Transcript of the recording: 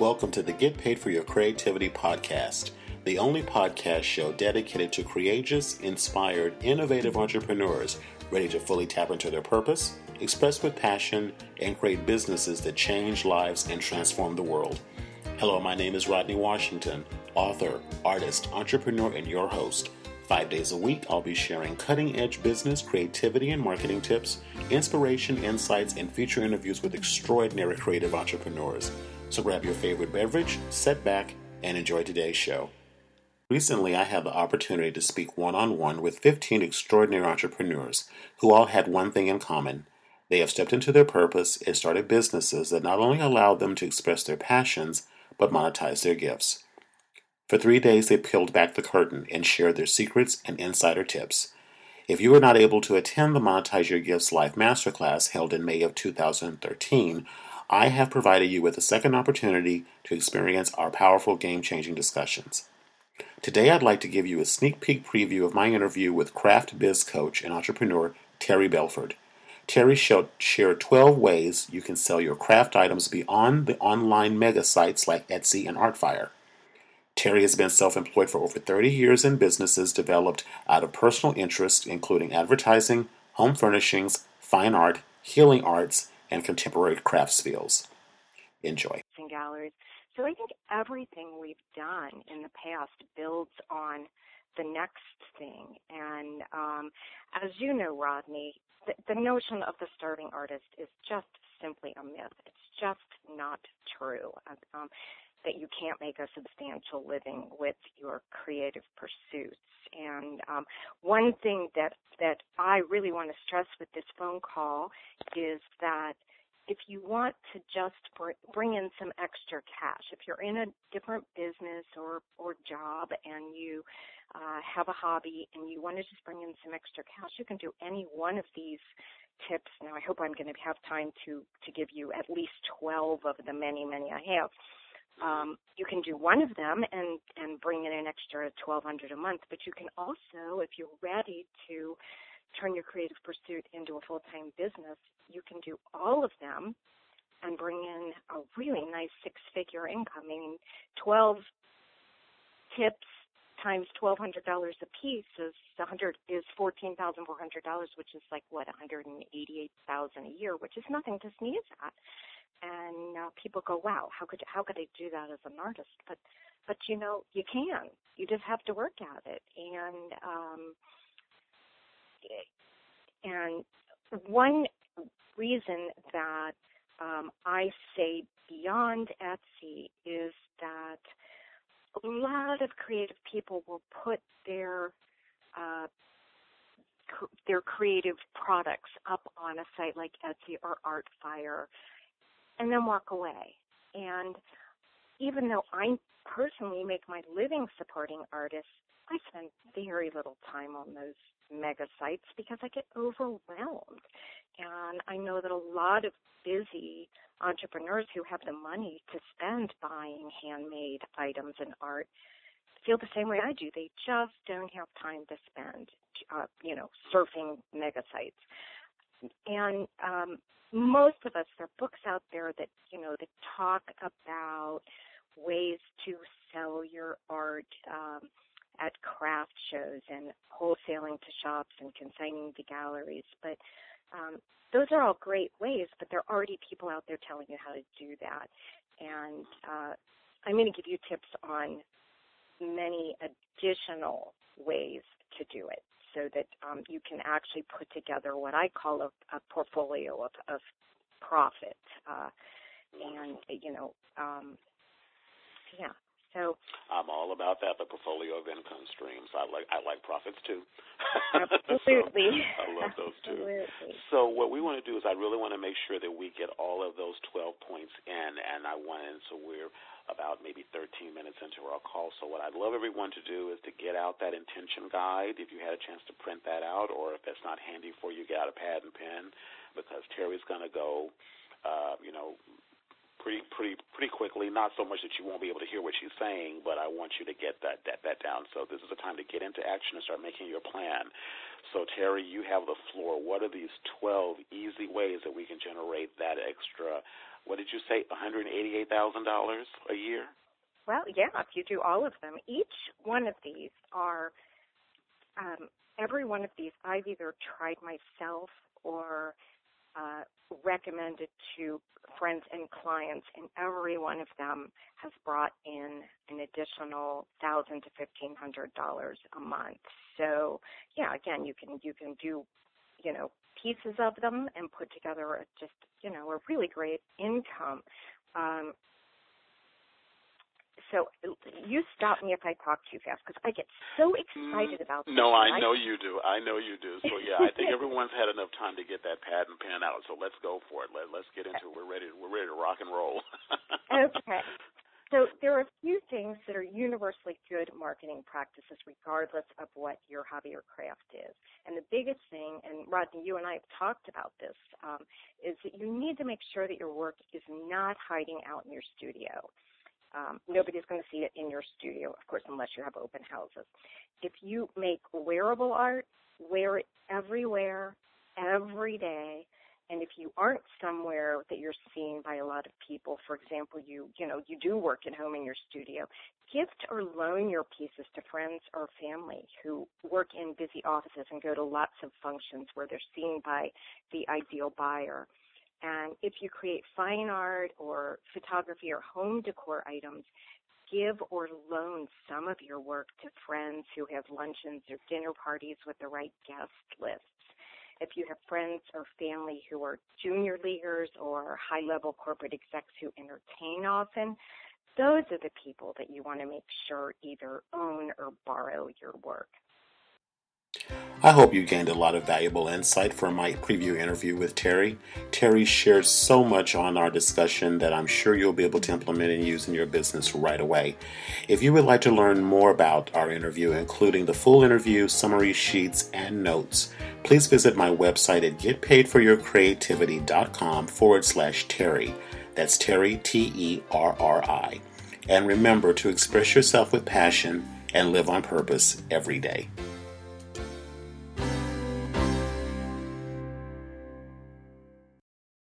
Welcome to the Get Paid for Your Creativity podcast, the only podcast show dedicated to courageous, inspired, innovative entrepreneurs ready to fully tap into their purpose, express with passion, and create businesses that change lives and transform the world. Hello, my name is Rodney Washington, author, artist, entrepreneur, and your host. Five days a week, I'll be sharing cutting edge business, creativity, and marketing tips, inspiration, insights, and feature interviews with extraordinary creative entrepreneurs. So grab your favorite beverage, sit back, and enjoy today's show. Recently, I had the opportunity to speak one on one with 15 extraordinary entrepreneurs who all had one thing in common. They have stepped into their purpose and started businesses that not only allowed them to express their passions, but monetize their gifts. For three days, they peeled back the curtain and shared their secrets and insider tips. If you were not able to attend the Monetize Your Gifts Live Masterclass held in May of 2013, I have provided you with a second opportunity to experience our powerful game changing discussions. Today, I'd like to give you a sneak peek preview of my interview with craft biz coach and entrepreneur Terri Belford. Terri shall share 12 ways you can sell your craft items beyond the online mega sites like Etsy and Artfire. Terri has been self employed for over 30 years in businesses developed out of personal interests, including advertising, home furnishings, fine art, healing arts, and contemporary crafts fields. Enjoy. Galleries. So I think everything we've done in the past builds on the next thing. And um, as you know, Rodney, the, the notion of the starving artist is just simply a myth. It's just not true. Um, that you can't make a substantial living with your creative pursuits. And um, one thing that that I really want to stress with this phone call is that if you want to just bring in some extra cash, if you're in a different business or or job and you uh, have a hobby and you want to just bring in some extra cash, you can do any one of these tips. Now, I hope I'm going to have time to to give you at least 12 of the many many I have um, you can do one of them and and bring in an extra 1200 a month but you can also if you're ready to turn your creative pursuit into a full-time business you can do all of them and bring in a really nice six-figure income. I mean 12 tips times twelve hundred dollars a piece is a hundred is fourteen thousand four hundred dollars, which is like what one hundred and eighty eight thousand a year, which is nothing to sneeze at and people go, "Wow, how could how could I do that as an artist?" But but you know, you can. You just have to work at it, and um, and one reason that um, I say beyond Etsy is that a lot of creative people will put their uh, their creative products up on a site like Etsy or Artfire and then walk away. And even though I personally make my living supporting artists, I spend very little time on those mega sites because I get overwhelmed. And I know that a lot of busy entrepreneurs who have the money to spend buying handmade items and art feel the same way I do. They just don't have time to spend, uh, you know, surfing mega sites. And um, most of us, there are books out there that, you know, that talk about ways to sell your art um, at craft shows and wholesaling to shops and consigning to galleries. But um, those are all great ways, but there are already people out there telling you how to do that. And uh, I'm going to give you tips on many additional ways to do it so that um, you can actually put together what I call a, a portfolio of, of profit. Uh, and, you know, um, yeah. So I'm all about that, the portfolio of income streams. I like I like profits too. Absolutely. so I love those too. Absolutely. So what we want to do is I really want to make sure that we get all of those 12 points in, and I want, and so we're about maybe 13 minutes into our call. So what I'd love everyone to do is to get out that intention guide if you had a chance to print that out, or if that's not handy for you, get out a pad and pen because Terri's going to go, uh, you know, pretty pretty pretty quickly. Not so much that you won't be able to hear what she's saying, but I want you to get that that that down. So this is the time to get into action and start making your plan. So Terri, you have the floor. What are these 12 easy ways that we can generate that extra? What did you say? $188,000 a year? Well, yeah. If you do all of them, each one of these are. Um, every one of these I've either tried myself or uh, recommended to friends and clients, and every one of them has brought in an additional thousand to fifteen hundred dollars a month. So, yeah, again, you can you can do, you know, pieces of them and put together a, just you know a really great income. Um, so you stop me if I talk too fast because I get so excited about this. No, I know you do. I know you do. So yeah, I think everyone's had enough time to get that pad and pen out. So let's go for it. Let, let's get into it. We're ready. We're ready to rock and roll. okay. So there are a few things that are universally good marketing practices, regardless of what your hobby or craft is. And the biggest thing, and Rodney, you and I have talked about this, um, is that you need to make sure that your work is not hiding out in your studio. Um, nobody's going to see it in your studio, of course, unless you have open houses. If you make wearable art, wear it everywhere, every day. And if you aren't somewhere that you're seen by a lot of people, for example, you you know you do work at home in your studio, gift or loan your pieces to friends or family who work in busy offices and go to lots of functions where they're seen by the ideal buyer. And if you create fine art or photography or home decor items, give or loan some of your work to friends who have luncheons or dinner parties with the right guest lists. If you have friends or family who are junior leaguers or high level corporate execs who entertain often, those are the people that you want to make sure either own or borrow your work. I hope you gained a lot of valuable insight from my preview interview with Terri. Terri shared so much on our discussion that I'm sure you'll be able to implement and use in your business right away. If you would like to learn more about our interview, including the full interview, summary sheets, and notes, please visit my website at getpaidforyourcreativity.com forward slash Terri. That's Terri, T E R R I. And remember to express yourself with passion and live on purpose every day.